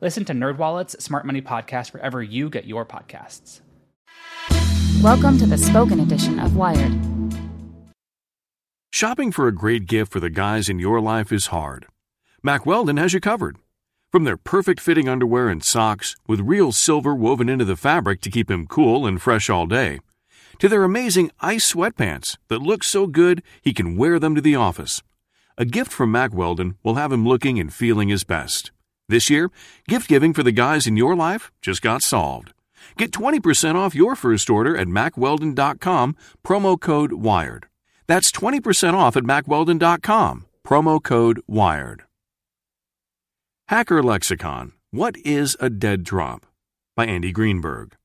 Listen to NerdWallet's Smart Money Podcast wherever you get your podcasts. Welcome to the spoken edition of Wired. Shopping for a great gift for the guys in your life is hard. Mack Weldon has you covered. From their perfect fitting underwear and socks with real silver woven into the fabric to keep him cool and fresh all day, to their amazing ice sweatpants that look so good he can wear them to the office. A gift from Mack Weldon will have him looking and feeling his best. This year, gift giving for the guys in your life just got solved. Get 20% off your first order at mackweldon.com, promo code WIRED. That's 20% off at mackweldon.com, promo code WIRED. Hacker Lexicon What is a Dead Drop? by Andy Greenberg.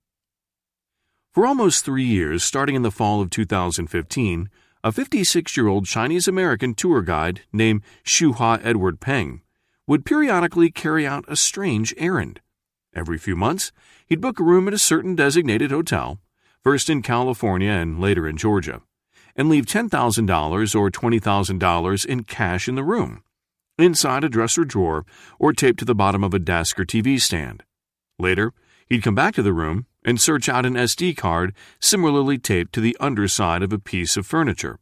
For almost three years, starting in the fall of 2015, a 56 year old Chinese American tour guide named Xuehua Edward Peng would periodically carry out a strange errand. Every few months, he'd book a room at a certain designated hotel, first in California and later in Georgia, and leave $10,000 or $20,000 in cash in the room, inside a dresser drawer or taped to the bottom of a desk or TV stand. Later, he'd come back to the room and search out an SD card similarly taped to the underside of a piece of furniture,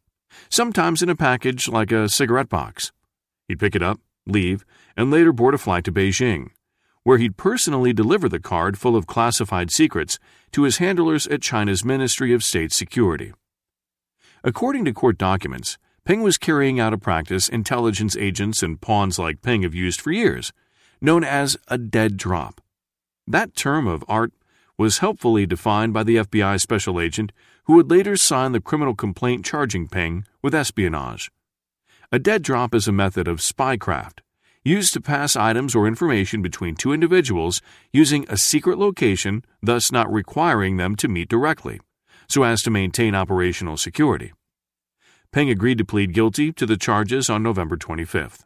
sometimes in a package like a cigarette box. He'd pick it up, leave, and later board a flight to Beijing, where he'd personally deliver the card full of classified secrets to his handlers at China's Ministry of State Security. According to court documents, Peng was carrying out a practice intelligence agents and pawns like Peng have used for years, known as a dead drop. That term of art was helpfully defined by the FBI special agent who would later sign the criminal complaint charging Peng with espionage. A dead drop is a method of spycraft used to pass items or information between two individuals using a secret location, thus not requiring them to meet directly, so as to maintain operational security. Peng agreed to plead guilty to the charges on November 25th.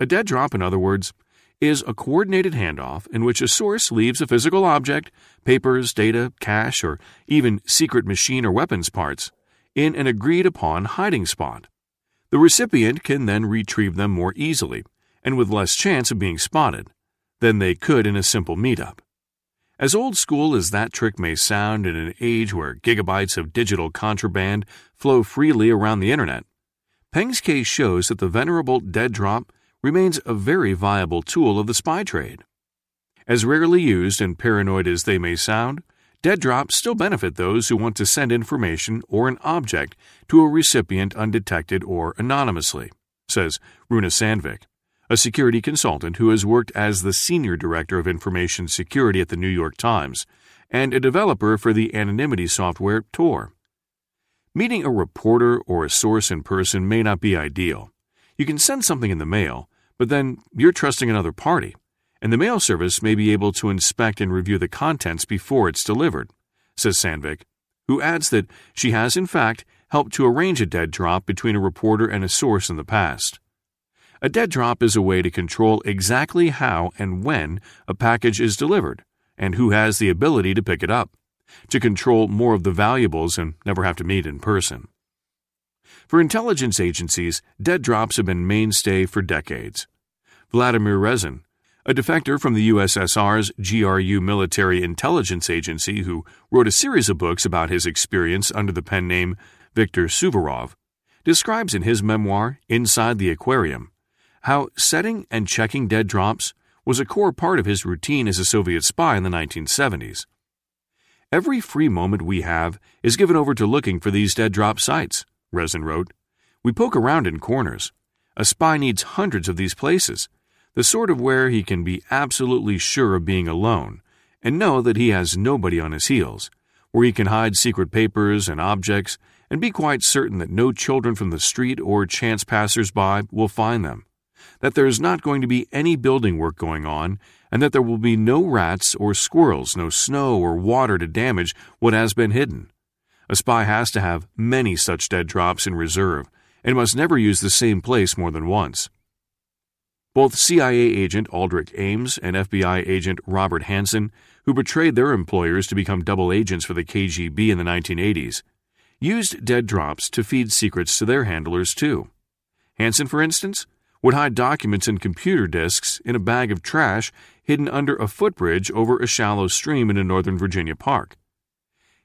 A dead drop, in other words, is a coordinated handoff in which a source leaves a physical object, papers, data, cash, or even secret machine or weapons parts, in an agreed upon hiding spot. The recipient can then retrieve them more easily and with less chance of being spotted than they could in a simple meetup. As old school as that trick may sound in an age where gigabytes of digital contraband flow freely around the internet, Peng's case shows that the venerable dead drop remains a very viable tool of the spy trade. As rarely used and paranoid as they may sound, dead drops still benefit those who want to send information or an object to a recipient undetected or anonymously, says Runa Sandvik, a security consultant who has worked as the senior director of information security at the New York Times and a developer for the anonymity software Tor. Meeting a reporter or a source in person may not be ideal. You can send something in the mail, but then you're trusting another party, and the mail service may be able to inspect and review the contents before it's delivered, says Sandvik, who adds that she has, in fact, helped to arrange a dead drop between a reporter and a source in the past. A dead drop is a way to control exactly how and when a package is delivered and who has the ability to pick it up, to control more of the valuables and never have to meet in person. For intelligence agencies, dead drops have been mainstay for decades. Vladimir Rezun, a defector from the USSR's GRU military intelligence agency who wrote a series of books about his experience under the pen name Viktor Suvorov, describes in his memoir, Inside the Aquarium, how setting and checking dead drops was a core part of his routine as a Soviet spy in the 1970s. Every free moment we have is given over to looking for these dead drop sites, Rezun wrote. We poke around in corners. A spy needs hundreds of these places, the sort of where he can be absolutely sure of being alone and know that he has nobody on his heels, where he can hide secret papers and objects and be quite certain that no children from the street or chance passers by will find them, that there is not going to be any building work going on, and that there will be no rats or squirrels, no snow or water to damage what has been hidden. A spy has to have many such dead drops in reserve and must never use the same place more than once. Both CIA agent Aldrich Ames and FBI agent Robert Hanssen, who betrayed their employers to become double agents for the KGB in the 1980s, used dead drops to feed secrets to their handlers too. Hanssen, for instance, would hide documents and computer disks in a bag of trash hidden under a footbridge over a shallow stream in a Northern Virginia park.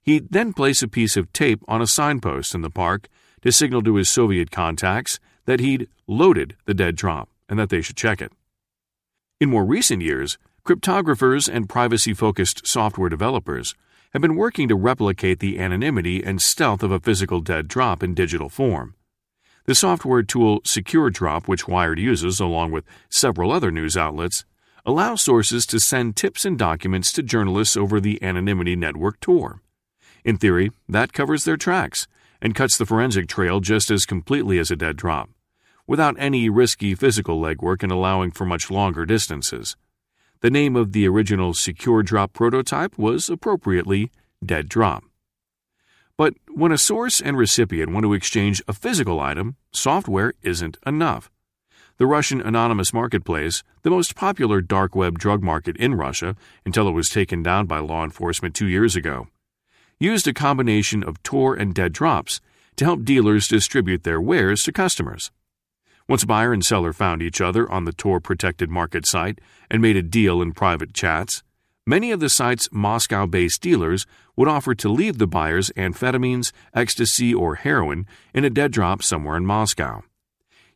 He'd then place a piece of tape on a signpost in the park to signal to his Soviet contacts that he'd loaded the dead drop and that they should check it. In more recent years, cryptographers and privacy focused software developers have been working to replicate the anonymity and stealth of a physical dead drop in digital form. The software tool SecureDrop, which Wired uses along with several other news outlets, allows sources to send tips and documents to journalists over the anonymity network Tor. In theory, that covers their tracks and cuts the forensic trail just as completely as a dead drop, without any risky physical legwork and allowing for much longer distances. The name of the original Secure Drop prototype was appropriately Dead Drop. But when a source and recipient want to exchange a physical item, software isn't enough. The Russian Anonymous Marketplace, the most popular dark web drug market in Russia until it was taken down by law enforcement two years ago, used a combination of Tor and dead drops to help dealers distribute their wares to customers. Once buyer and seller found each other on the Tor protected market site and made a deal in private chats, many of the site's Moscow based dealers would offer to leave the buyers amphetamines, ecstasy, or heroin in a dead drop somewhere in Moscow,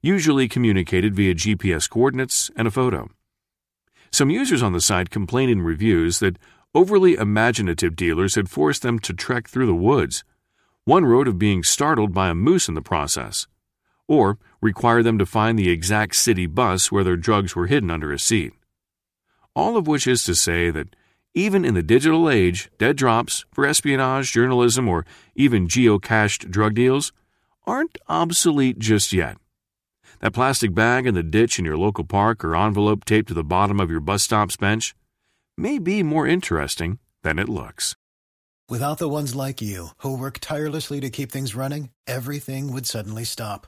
usually communicated via GPS coordinates and a photo. Some users on the site complained in reviews that overly imaginative dealers had forced them to trek through the woods. One wrote of being startled by a moose in the process or require them to find the exact city bus where their drugs were hidden under a seat. All of which is to say that even in the digital age, dead drops for espionage, journalism, or even geocached drug deals aren't obsolete just yet. That plastic bag in the ditch in your local park or envelope taped to the bottom of your bus stop's bench may be more interesting than it looks. Without the ones like you, who work tirelessly to keep things running, everything would suddenly stop